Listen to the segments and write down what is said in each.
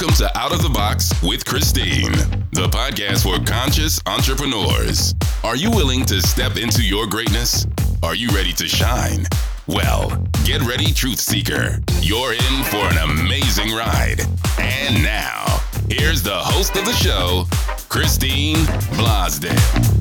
Welcome to Out of the Box with Christine, the podcast for conscious entrepreneurs. Are you willing to step into your greatness? Are you ready to shine? Well, get ready, Truth Seeker. You're in for an amazing ride. And now, here's the host of the show, Christine Blosdale.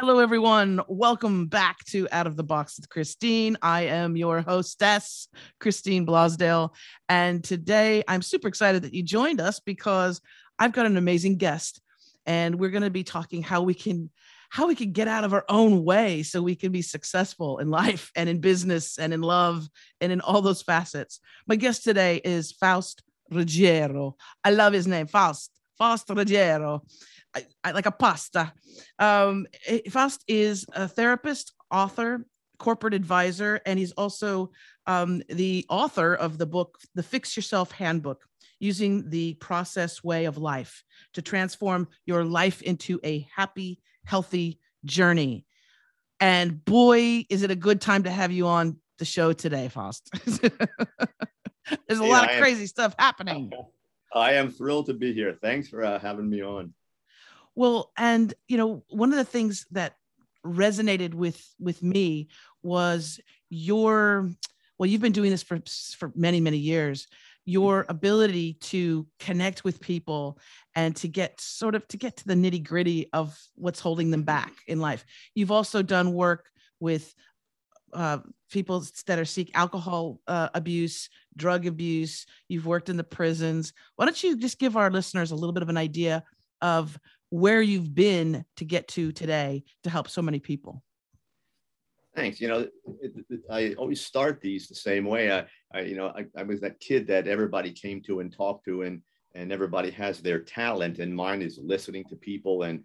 Hello, everyone. Welcome back to Out of the Box with Christine. I am your hostess, Christine Blosdale. And today I'm super excited that you joined us because I've got an amazing guest. And we're going to be talking how we can how we can get out of our own way so we can be successful in life and in business and in love and in all those facets. My guest today is Faust Ruggiero. I love his name, Faust. Faust Ruggiero. I, I, like a pasta. Um, Faust is a therapist, author, corporate advisor, and he's also um, the author of the book, The Fix Yourself Handbook, using the process way of life to transform your life into a happy, healthy journey. And boy, is it a good time to have you on the show today, Faust. There's a yeah, lot of crazy stuff happening. I am thrilled to be here. Thanks for uh, having me on. Well, and you know, one of the things that resonated with with me was your well, you've been doing this for for many many years. Your ability to connect with people and to get sort of to get to the nitty gritty of what's holding them back in life. You've also done work with uh, people that are seek alcohol uh, abuse, drug abuse. You've worked in the prisons. Why don't you just give our listeners a little bit of an idea of where you've been to get to today to help so many people. Thanks. You know, it, it, I always start these the same way. I, I you know, I, I, was that kid that everybody came to and talked to, and and everybody has their talent, and mine is listening to people and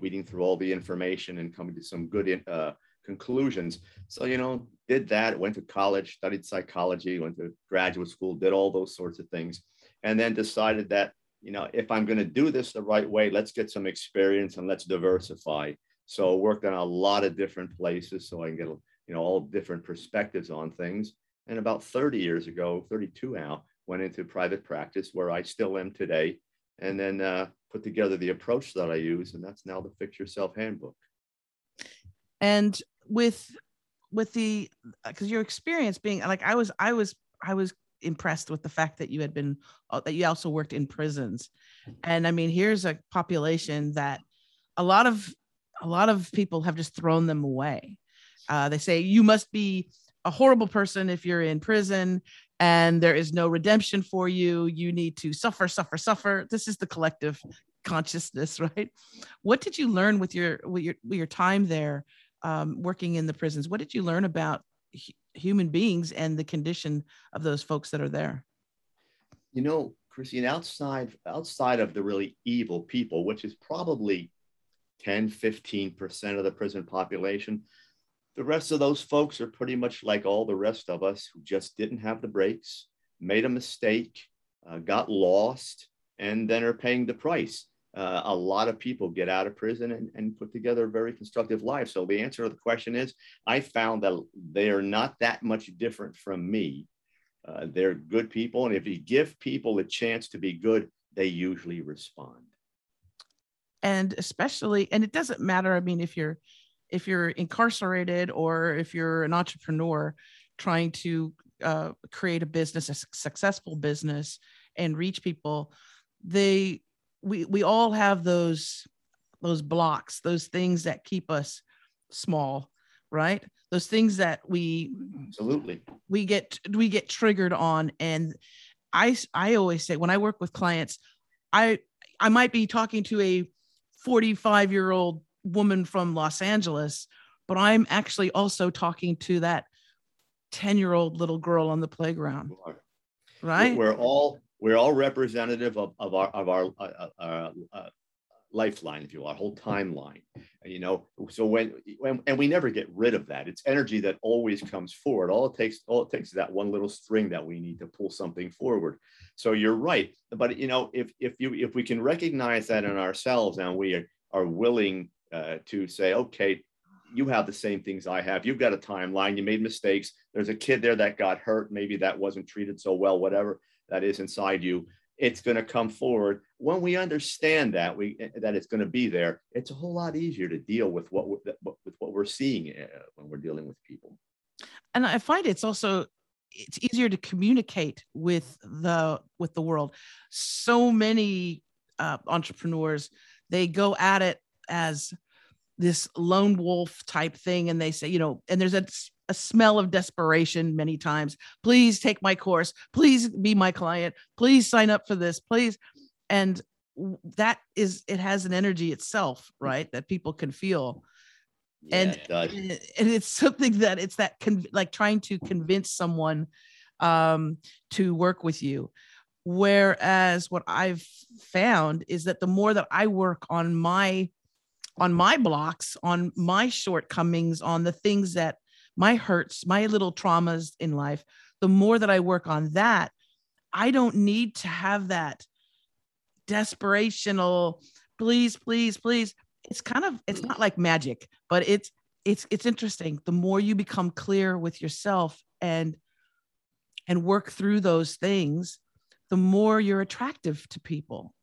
reading through all the information and coming to some good uh, conclusions. So you know, did that. Went to college, studied psychology, went to graduate school, did all those sorts of things, and then decided that you know, if I'm going to do this the right way, let's get some experience and let's diversify. So I worked on a lot of different places so I can get, you know, all different perspectives on things. And about 30 years ago, 32 now, went into private practice where I still am today. And then uh, put together the approach that I use, and that's now the Fix Yourself Handbook. And with with the because your experience being like I was I was I was impressed with the fact that you had been uh, that you also worked in prisons. And i mean here's a population that a lot of a lot of people have just thrown them away. Uh, they say you must be a horrible person if you're in prison and there is no redemption for you. You need to suffer suffer suffer. This is the collective consciousness right? What did you learn with your with your, with your time there um, working in the prisons? What did you learn about human beings and the condition of those folks that are there. You know christine outside outside of the really evil people which is probably 10 15% of the prison population the rest of those folks are pretty much like all the rest of us who just didn't have the breaks made a mistake uh, got lost and then are paying the price uh, a lot of people get out of prison and, and put together a very constructive life. So the answer to the question is, I found that they are not that much different from me. Uh, they're good people, and if you give people a chance to be good, they usually respond. And especially, and it doesn't matter. I mean, if you're if you're incarcerated or if you're an entrepreneur trying to uh, create a business, a successful business, and reach people, they we we all have those those blocks those things that keep us small right? Those things that we absolutely. we get we get triggered on. And i i always say when i work with clients i i might be talking to a 45 year old woman from los angeles but i'm actually also talking to that 10 year old little girl on the playground. Right? we're all we're all representative of, of our of our uh, uh, uh, uh, lifeline, if you will, our whole timeline. You know, so when, when and we never get rid of that. It's energy that always comes forward. All it takes, all it takes is that one little string that we need to pull something forward. So you're right, but you know, if if you if we can recognize that in ourselves and we are, are willing uh, to say, okay, you have the same things I have. You've got a timeline. You made mistakes. There's a kid there that got hurt. Maybe that wasn't treated so well, whatever that is inside you. It's going to come forward. When we understand that we that it's going to be there, it's a whole lot easier to deal with what with what we're seeing uh, when we're dealing with people. And I find it's also it's easier to communicate with the with the world. So many uh, entrepreneurs they go at it as this lone wolf type thing and they say you know and there's a, a smell of desperation many times. Please take my course. Please be my client. Please sign up for this. Please. And that is it has an energy itself right that people can feel. Yeah, and it and it's something that it's that con- like trying to convince someone um to work with you. Whereas what i've found is that the more that i work on my on my blocks, on my shortcomings, on the things that my hurts, my little traumas in life, the more that I work on that, I don't need to have that desperational, please, please, please. It's kind of, it's not like magic, but it's, it's, it's interesting. The more you become clear with yourself and, and work through those things, the more you're attractive to people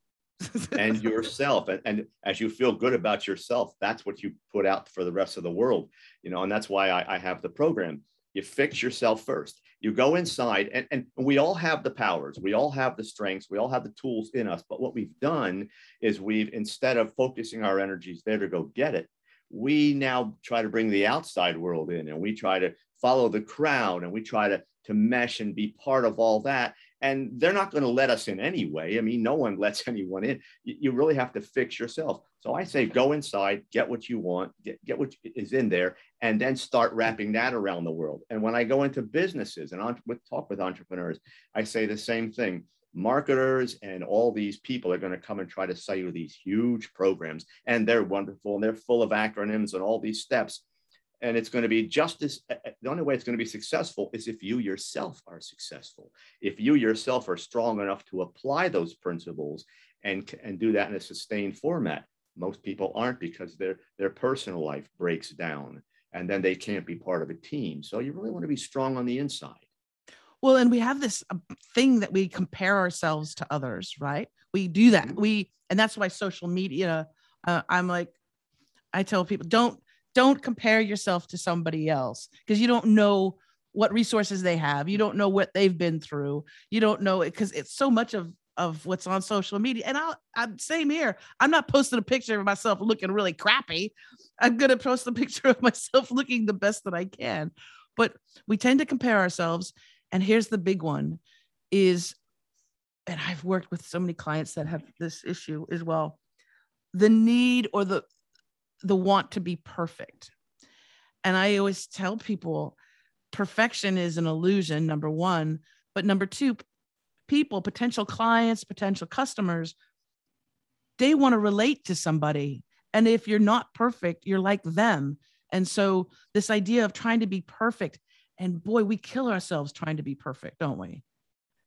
and yourself and, and, as you feel good about yourself that's what you put out for the rest of the world you know and that's why i, I have the program. You fix yourself first. You go inside and, and we all have the powers. We all have the strengths. We all have the tools in us. But what we've done is we've instead of focusing our energies there to go get it we now try to bring the outside world in and we try to follow the crowd and we try to to mesh and be part of all that and they're not going to let us in anyway. I mean, no one lets anyone in. You, really have to fix yourself. So I say go inside, get what you want, get, get what is in there, and then start wrapping that around the world. And when I go into businesses and on, with, talk with entrepreneurs, I say the same thing. Marketers and all these people are going to come and try to sell you these huge programs, and they're wonderful and they're full of acronyms and all these steps and it's going to be just as the only way it's going to be successful is if you yourself are successful. If you yourself are strong enough to apply those principles and and do that in a sustained format most people aren't because their their personal life breaks down and then they can't be part of a team. So you really want to be strong on the inside. Well and we have this uh, thing that we compare ourselves to others right? We do that. Mm-hmm. we and that's why social media uh, i'm like i tell people don't don't compare yourself to somebody else because you don't know what resources they have. You don't know what they've been through. You don't know it because it's so much of of what's on social media. And i'll i'm same here. I'm not posting a picture of myself looking really crappy. I'm going to post a picture of myself looking the best that i can. But we tend to compare ourselves and here's the big one is and i've worked with so many clients that have this issue as well the need or the the want to be perfect. And I always tell people perfection is an illusion, number one. But number two, people, potential clients, potential customers, they want to relate to somebody. And if you're not perfect, you're like them. And so, this idea of trying to be perfect, and boy, we kill ourselves trying to be perfect, don't we?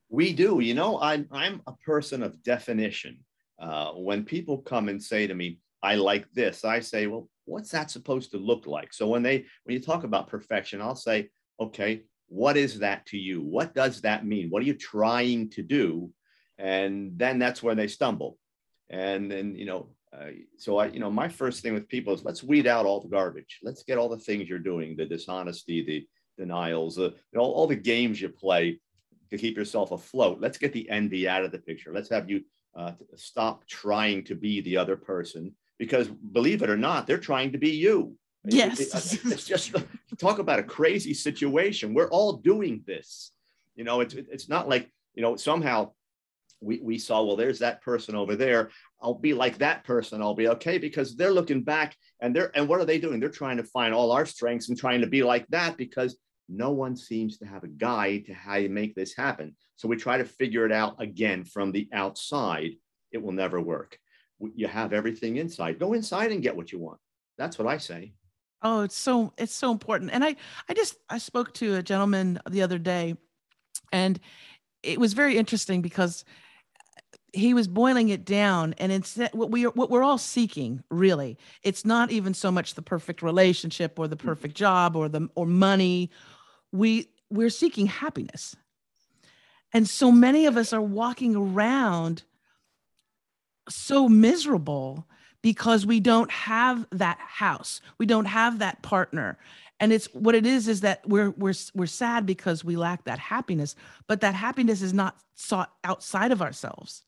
We do. You know, I'm, I'm a person of definition. Uh, when people come and say to me, I like this. I say, well, what's that supposed to look like? So when they when you talk about perfection, I'll say, okay, what is that to you? What does that mean? What are you trying to do? And then that's where they stumble. And then you know, uh, so I you know, my first thing with people is let's weed out all the garbage. Let's get all the things you're doing, the dishonesty, the denials, you know, all the games you play to keep yourself afloat. Let's get the envy out of the picture. Let's have you uh, stop trying to be the other person because believe it or not, they're trying to be you. Yes. It, it, it's just talk about a crazy situation. We're all doing this. You know, it's it's not like, you know, somehow we, we saw, well, there's that person over there. I'll be like that person. I'll be okay because they're looking back and they're and what are they doing? They're trying to find all our strengths and trying to be like that because no one seems to have a guide to how you make this happen. So we try to figure it out again from the outside. It will never work you have everything inside. Go inside and get what you want. That's what I say. Oh, it's so it's so important. And I I just I spoke to a gentleman the other day and it was very interesting because he was boiling it down and instead what we are what we're all seeking really it's not even so much the perfect relationship or the Mm-hmm. perfect job or the or money we we're seeking happiness and so many of us are walking around so miserable because we don't have that house. We don't have that partner. And it's what it is is that we're we're we're sad because we lack that happiness but that happiness is not sought outside of ourselves.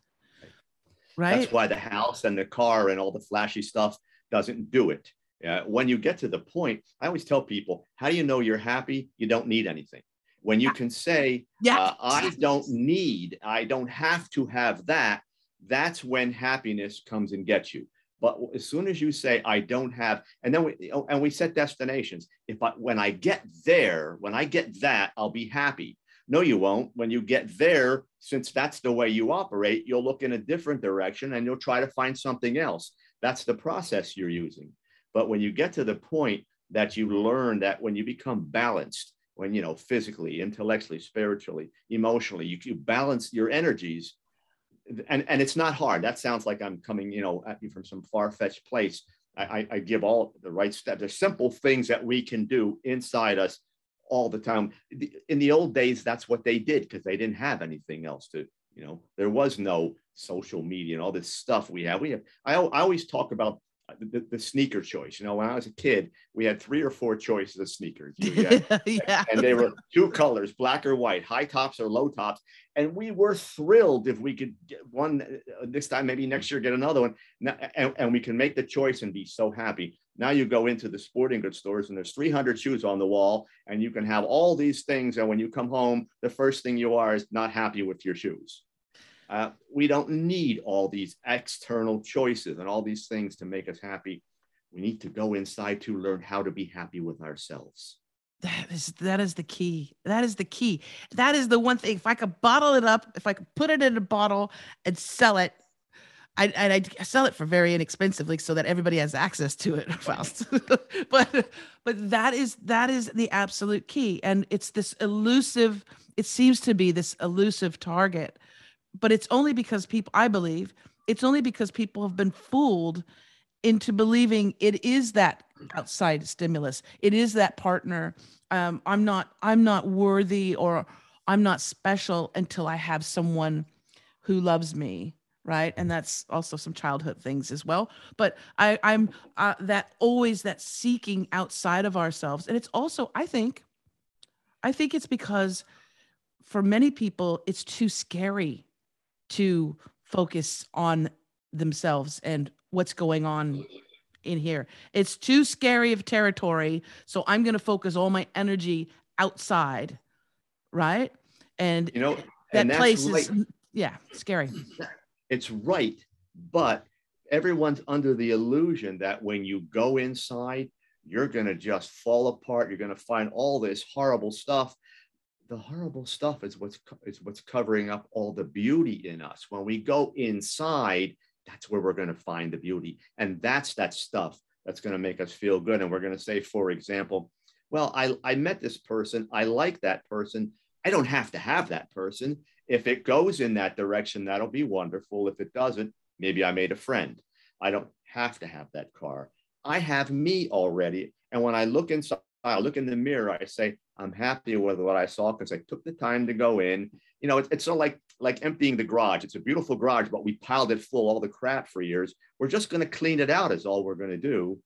Right. That's why the house and the car and all the flashy stuff doesn't do it. Uh, when you get to the point, I always tell people, how do you know you're happy? You don't need anything. When you can say, yeah. uh, I don't need, I don't have to have that, that's when happiness comes and gets you. But as soon as you say, I don't have, and then we, and we set destinations. If I, when I get there, when I get that, I'll be happy. No, you won't. When you get there, since that's the way you operate, you'll look in a different direction and you'll try to find something else. That's the process you're using. But when you get to the point that you learn that when you become balanced, when you know physically, intellectually, spiritually, emotionally, you, you balance your energies, and and it's not hard. That sounds like I'm coming, you know, at you from some far-fetched place. I, I, I give all the right steps. There's simple things that we can do inside us all the time. In the old days, that's what they did because they didn't have anything else to, you know, there was no social media and all this stuff we have. We have. I, I always talk about the, the sneaker choice. You know, when I was a kid, we had three or four choices of sneakers. Had- yeah and they were two colors, black or white, high tops or low tops. And we were thrilled if we could get one uh, this time, maybe next year, get another one. Now- And, and we can make the choice and be so happy. Now you go into the sporting goods stores and there's 300 shoes on the wall, and you can have all these things. And when you come home, the first thing you are is not happy with your shoes. Uh, we don't need all these external choices and all these things to make us happy. We need to go inside to learn how to be happy with ourselves. that is that is the key that is the key that is the one thing if i could bottle it up if i could put it in a bottle and sell it I, and I sell it for very inexpensively so that everybody has access to it, Faust. but but that is that is the absolute key, and it's this elusive. It seems to be this elusive target, but it's only because people. I believe it's only because people have been fooled into believing it is that outside stimulus. It is that partner. Um, I'm not. I'm not worthy or I'm not special until I have someone who loves me right and that's also some childhood things as well but i i'm uh, that always that seeking outside of ourselves and it's also i think i think it's because for many people it's too scary to focus on themselves and what's going on in here it's too scary of territory so i'm going to focus all my energy outside right and You know, that place right. is yeah scary it's right, but everyone's under the illusion that when you go inside, you're going to just fall apart. You're going to find all this horrible stuff. The horrible stuff is what's is what's covering up all the beauty in us. When we go inside, that's where we're going to find the beauty, and that's that stuff that's going to make us feel good. And we're going to say, for example, well, I I met this person. I like that person. I don't have to have that person. If it goes in that direction, that'll be wonderful. If it doesn't, maybe I made a friend. I don't have to have that car. I have me already. And when I look inside, I look in the mirror, I say, I'm happy with what I saw because I took the time to go in. You know, it's, it's sort of like, like emptying the garage. It's a beautiful garage, but we piled it full all the crap for years. We're just going to clean it out, is all we're going to do.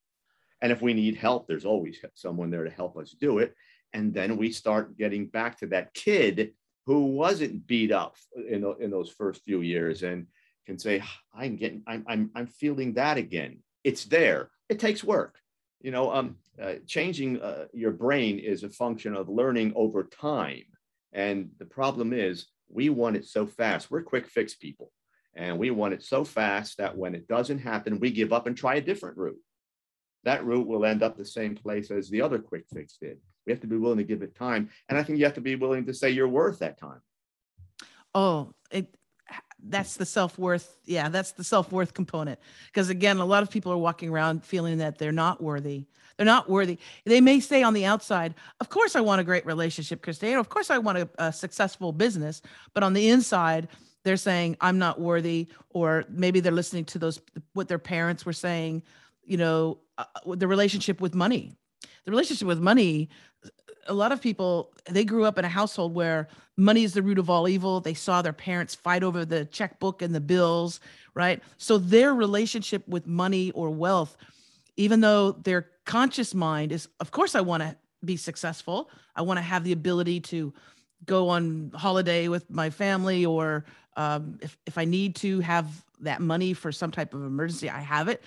And if we need help, there's always someone there to help us do it. And then we start getting back to that kid who wasn't beat up in, in those first few years and can say, I'm getting, I'm, I'm, I'm feeling that again. It's there. It takes work. You know, um, uh, changing uh, your brain is a function of learning over time. And the problem is we want it so fast. We're quick fix people. And we want it so fast that when it doesn't happen, we give up and try a different route. That route will end up the same place as the other quick fix did. We have to be willing to give it time. And I think you have to be willing to say you're worth that time. Oh, it that's the self-worth. Yeah, that's the self-worth component. Because again, a lot of people are walking around feeling that they're not worthy. They're not worthy. They may say on the outside, of course I want a great relationship, Christine. Of course I want a, a successful business, but on the inside, they're saying i'm not worthy or maybe they're listening to those what their parents were saying you know uh, the relationship with money the relationship with money a lot of people they grew up in a household where money is the root of all evil. They saw their parents fight over the checkbook and the bills right? So their relationship with money or wealth even though their conscious mind is of course i want to be successful. I want to have the ability to go on holiday with my family or um, if, if i need to have that money for some type of emergency i have it.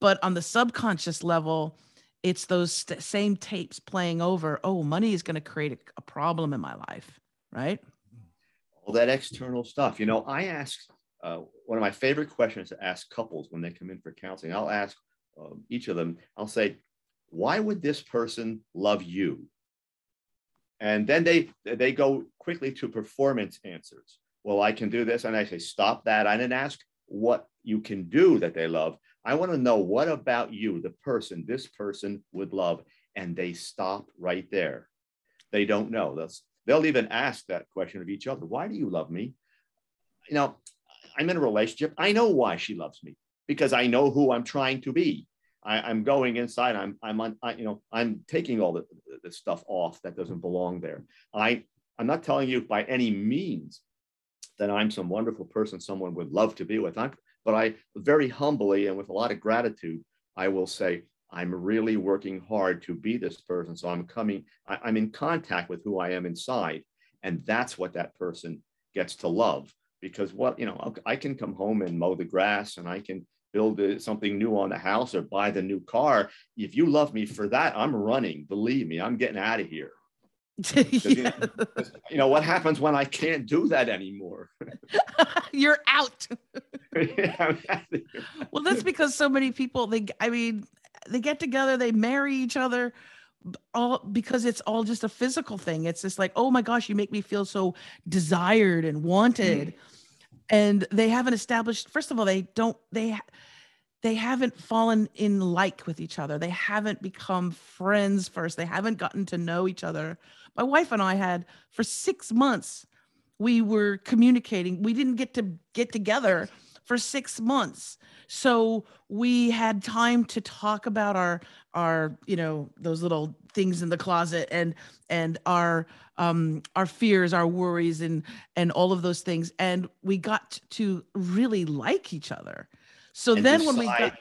But on the subconscious level it's those st- same tapes playing over oh money is going to create a, a, problem in my life right? All that external stuff. You know i ask uh, one of my favorite questions to ask couples when they come in for counseling i'll ask uh, each of them i'll say why would this person love you? And then they they go quickly to performance answers. Well i can do this and i say stop that i didn't ask what you can do that they love I want to know what about you, the person, this person would love. And they stop right there. They don't know. That's, they'll even ask that question of each other Why do you love me? You know, I'm in a relationship. I know why she loves me because I know who I'm trying to be. I, am going inside. I'm, I'm on, I, you know, I'm taking all the, the stuff off that doesn't belong there. I, I'm not telling you by any means that I'm some wonderful person someone would love to be with. I'm, but I very humbly and with a lot of gratitude, I will say, I'm really working hard to be this person. So I'm coming, I, I'm in contact with who I am inside. And that's what that person gets to love. Because what, you know, I can come home and mow the grass and I can build uh, something new on the house or buy the new car. If you love me for that, I'm running. Believe me, I'm getting out of here. You, know, you, know, what happens when I can't do that anymore? You're out. well, that's because so many people they I mean, they get together, they marry each other all because it's all just a physical thing. It's just like, "Oh my gosh, you make me feel so desired and wanted." Mm. And they haven't established first of all, they don't they they haven't fallen in like with each other. They haven't become friends first. They haven't gotten to know each other. My wife and I had for 6 months we were communicating. We didn't get to get together for six months. So we had time to talk about our our you know those little things in the closet and and our um our fears our worries and and all of those things and we got to really like each other so and then decide, when we got,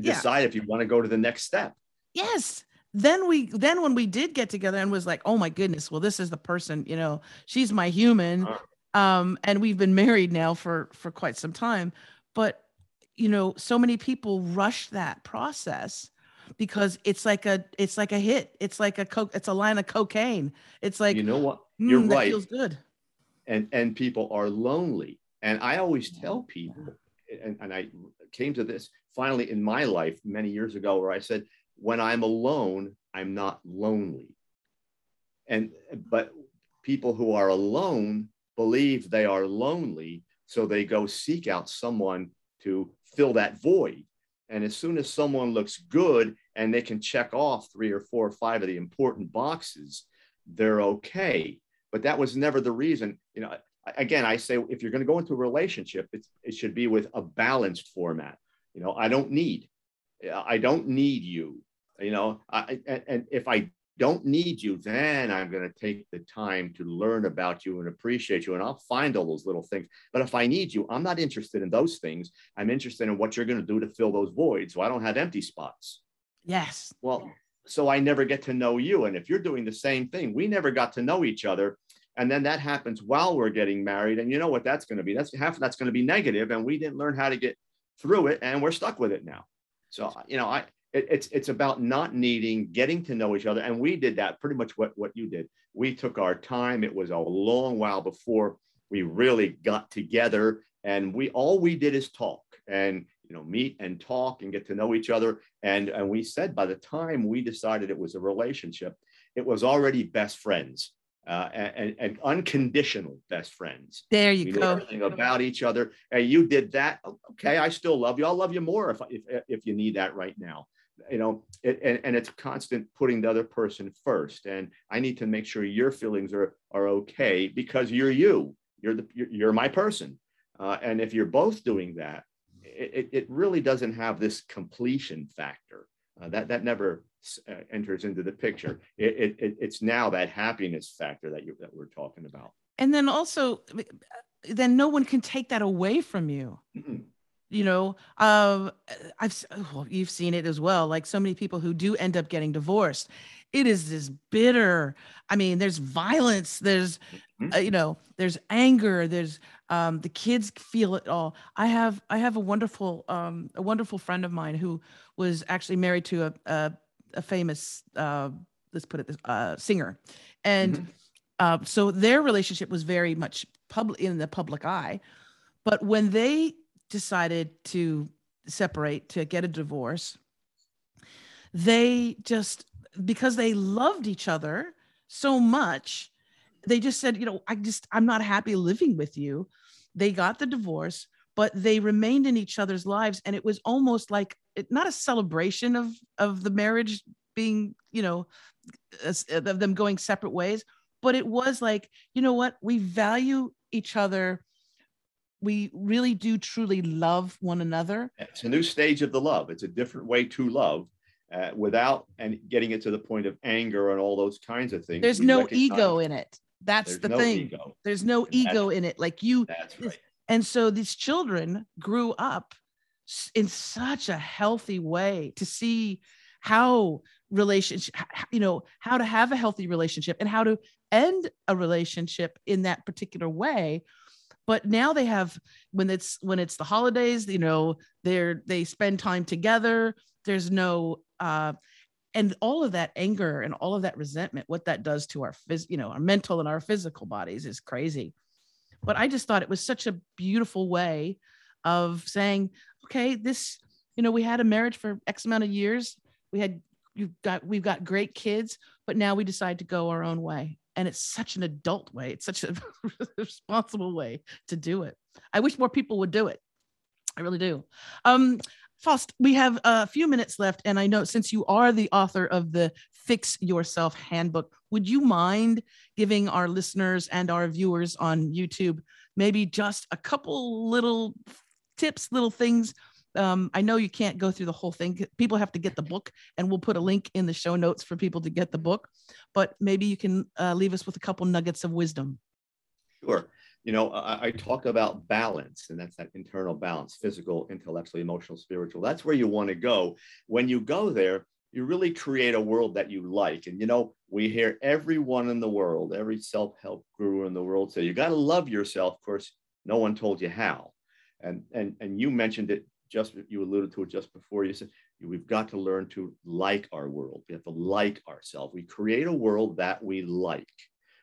decide yeah. if you want to go to the next step yes then we then when we did get together and was like oh my goodness well this is the person you know she's my human. Uh-huh. Um, and we've been married now for for quite some time. But you know so many people rush that process because it's like a it's like a hit. It's like a coke it's a line of cocaine. It's like you know what? you're mm, right. feels good. And and people are lonely. And i always tell people and, and i came to this finally in my life many years ago where i said when i'm alone i'm not lonely and but people who are alone believe they are lonely, so they go seek out someone to fill that void. And as soon as someone looks good and they can check off three or four or five of the important boxes, they're okay. But that was never the reason. You know, again, I say if you're going to go into a relationship, it should be with a balanced format. You know, I don't need, I don't need you. You know, I, and, and if I don't need you, then I'm going to take the time to learn about you and appreciate you. And I'll find all those little things. But if I need you, I'm not interested in those things. I'm interested in what you're going to do to fill those voids so I don't have empty spots. Yes. Well, so I never get to know you. And if you're doing the same thing, we never got to know each other. And then that happens while we're getting married. And you know what that's going to be? That's half that's going to be negative, And we didn't learn how to get through it. And we're stuck with it now. So, you know, I, it, it's it's about not needing getting to know each other and we did that pretty much what what you did we took our time it was a long while before we really got together and we all we did is talk and you know meet and talk and get to know each other and and we said by the time we decided it was a relationship it was already best friends uh, and, and, unconditional best friends. There you we go. everything about each other. And you did that. Okay, I still love you. I'll love you more if, if, if you need that right now you know it, and, and it's constant putting the other person first and i need to make sure your feelings are are okay because you're you you're the you're, you're my person. Uh, and if you're both doing that, it, it really doesn't have this completion factor. Uh, that that never uh, enters into the picture. It, it, it's now that happiness factor that you that we're talking about. And then also, then no one can take that away from you. Mm-hmm. You know, uh, I've well, you've seen it as well. Like so many people who do end up getting divorced, it is this bitter. I mean, there's violence. There's, mm-hmm. uh, you know, there's anger. There's um, the kids feel it all. I have I have a wonderful um, a wonderful friend of mine who was actually married to a a, a famous uh, let's put it this uh, singer, and mm-hmm. uh, so their relationship was very much public in the public eye. But when they decided to separate to get a divorce, they just because they loved each other so much they just said you know i just i'm not happy living with you. They got the divorce but they remained in each other's lives and it was almost like not a celebration of of the marriage being you know of them going separate ways but it was like you know what? We value each other we really do truly love one another it's a new stage of the love it's a different way to love uh, without and getting it to the point of anger and all those kinds of things. There's no ego in it. That's the no thing. Ego. There's no and ego in it. Like you, that's right. And so these children grew up in such a healthy way to see how relationship, you know, how to have a healthy relationship and how to end a relationship in that particular way but now they have when it's when it's the holidays you know they're they spend time together. There's no uh, and all of that anger and all of that resentment what that does to our phys- you know our mental and our physical bodies is crazy. But i just thought it was such a beautiful way of saying okay this you know we had a marriage for x amount of years. We had you've got we've got great kids but now we decide to go our own way and it's such an adult way it's such a responsible way to do it i wish more people would do it I really do. Um, Faust, we have a few minutes left, and I know since you are the author of the Fix Yourself Handbook, would you mind giving our listeners and our viewers on YouTube maybe just a couple little tips, little things? Um, I know you can't go through the whole thing. People have to get the book, and we'll put a link in the show notes for people to get the book. But maybe you can uh, leave us with a couple nuggets of wisdom. Sure you know, I, I, talk about balance, and that's that internal balance physical, intellectual, emotional, spiritual. That's where you want to go. When you go there, you really create a world that you like. And, you know, we hear everyone in the world, every self help guru in the world say, you got to love yourself. Of course, no one told you how. And, and, and you mentioned it just, you alluded to it just before. You said, we've got to learn to like our world. We have to like ourselves. We create a world that we like.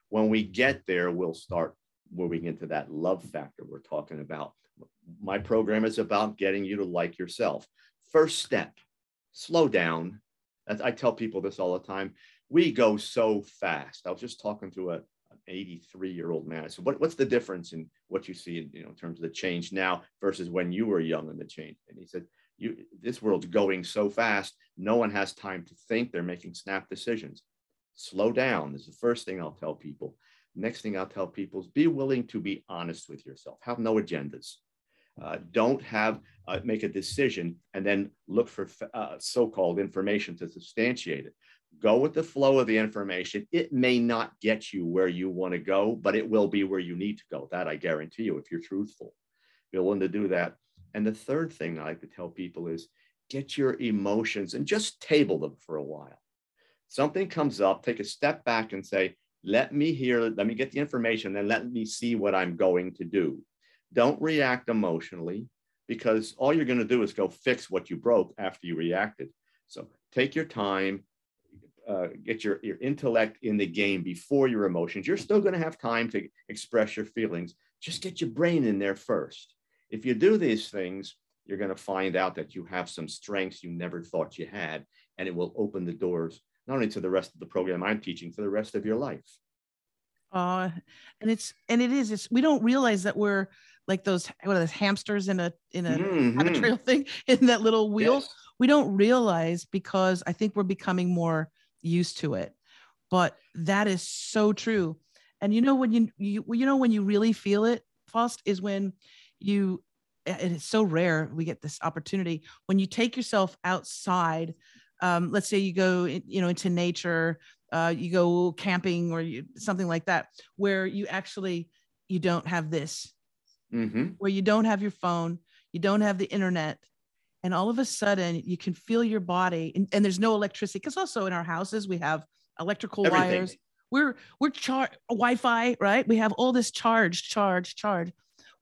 When we get there, we'll start moving into that love factor we're talking about. My program is about getting you to like yourself. First step, slow down. As I tell people this all the time. We go so fast. I was just talking to a, 83 year old man. So what, what's the difference in what you see in, you know, in terms of the change now versus when you were young and the change? And he said, you, this world's going so fast. No one has time to think. They're making snap decisions. Slow down is the first thing I'll tell people. Next thing I'll tell people is be willing to be honest with yourself. Have no agendas. Uh, don't have uh, make a decision and then look for uh, so-called information to substantiate it. Go with the flow of the information. It may not get you where you want to go, but it will be where you need to go. That I guarantee you, if you're truthful, be willing to do that. And the third thing I like to tell people is get your emotions and just table them for a while. Something comes up, take a step back and say, let me hear, let me get the information, then let me see what I'm going to do. Don't react emotionally because all you're going to do is go fix what you broke after you reacted. So take your time, uh, get your, your intellect in the game before your emotions. You're still going to have time to express your feelings. Just get your brain in there first. If you do these things, you're going to find out that you have some strengths you never thought you had, and it will open the doors not only to the rest of the program I'm teaching, for the rest of your life. Uh, and it's and it is it's we don't realize that we're like those what are those hamsters in a in a mm-hmm. trail thing in that little wheel. Yes. We don't realize because I think we're becoming more used to it. But that is so true. And you know when you you you know when you really feel it, Faust, is when you it's so rare we get this opportunity when you take yourself outside um, let's say you go you know into nature uh, you go camping or you, something like that where you actually you don't have this Mm-hmm. where you don't have your phone you don't have the internet and all of a sudden you can feel your body and, and there's no electricity because also in our houses we have electrical Everything. wires we're we're char wi-fi right we have all this charge charge charge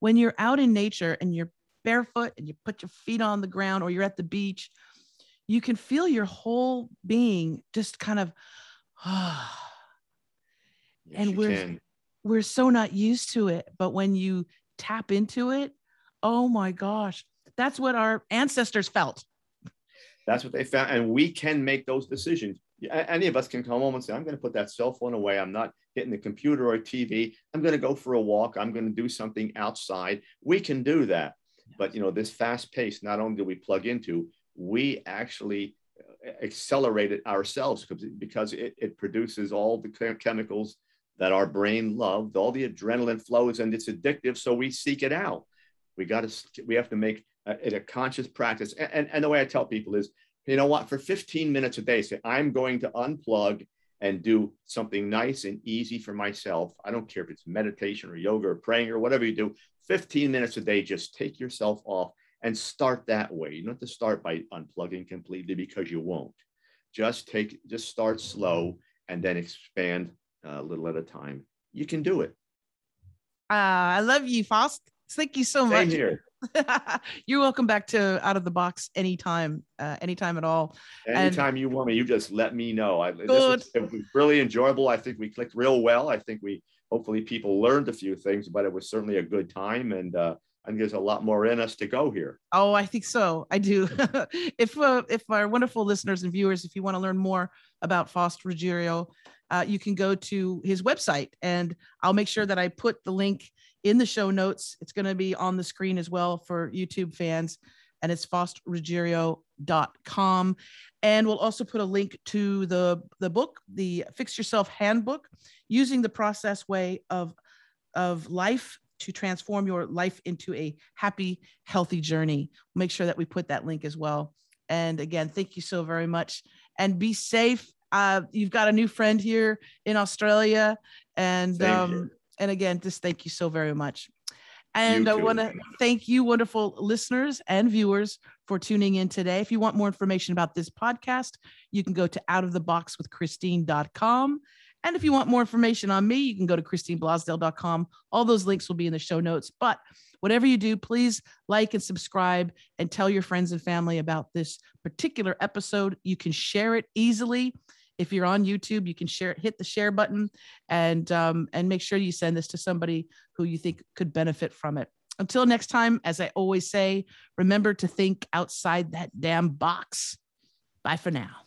when you're out in nature and you're barefoot and you put your feet on the ground or you're at the beach you can feel your whole being just kind of Yes, And we're- can. we're so not used to it but when you tap into it oh my gosh that's what our ancestors felt That's what they found. And we can make those decisions. Any of us can come home and say, I'm going to put that cell phone away. I'm not hitting the computer or TV. I'm going to go for a walk. I'm going to do something outside. We can do that. But, you know, this fast pace, not only do we plug into, we actually uh, accelerate it ourselves because, it, it produces all the chemicals that our brain loved, all the adrenaline flows, and it's addictive. So we seek it out. We got to, we have to make uh, it a conscious practice. And, and, and the way I tell people is, you know what, for 15 minutes a day, say, I'm going to unplug and do something nice and easy for myself. I don't care if it's meditation or yoga or praying or whatever you do, 15 minutes a day, just take yourself off and start that way. You don't have to start by unplugging completely because you won't. Just take, just start slow and then expand uh, a little at a time. You can do it. uh, i love you faust thank you so Same much here. You're welcome back to Out of the Box anytime, uh, anytime at all. And- Anytime you want me, you just let me know. I, this was, it was really enjoyable. I think we clicked real well. I think we hopefully people learned a few things, but it was certainly a good time. And uh, I think there's a lot more in us to go here. Oh, I think so. I do. if uh, if our wonderful listeners and viewers, if you want to learn more about Faust Ruggiero, uh, you can go to his website, and I'll make sure that I put the link in the show notes. It's going to be on the screen as well for YouTube fans, and it's faustruggiero.com. And we'll also put a link to the the book, the Fix Yourself Handbook, using the process way of of life to transform your life into a happy, healthy journey. Make sure that we put that link as well. And again, thank you so very much and be safe. Uh, you've got a new friend here in Australia. And um. And again, just thank you so very much. And I want to thank you, wonderful listeners and viewers, for tuning in today. If you want more information about this podcast, you can go to outoftheboxwithchristine.com. And if you want more information on me, you can go to christineblosdale.com. All those links will be in the show notes. But whatever you do, please like and subscribe and tell your friends and family about this particular episode. You can share it easily. If you're on YouTube, you can share it, hit the share button and um, and make sure you send this to somebody who you think could benefit from it. Until next time, as I always say, remember to think outside that damn box. Bye for now.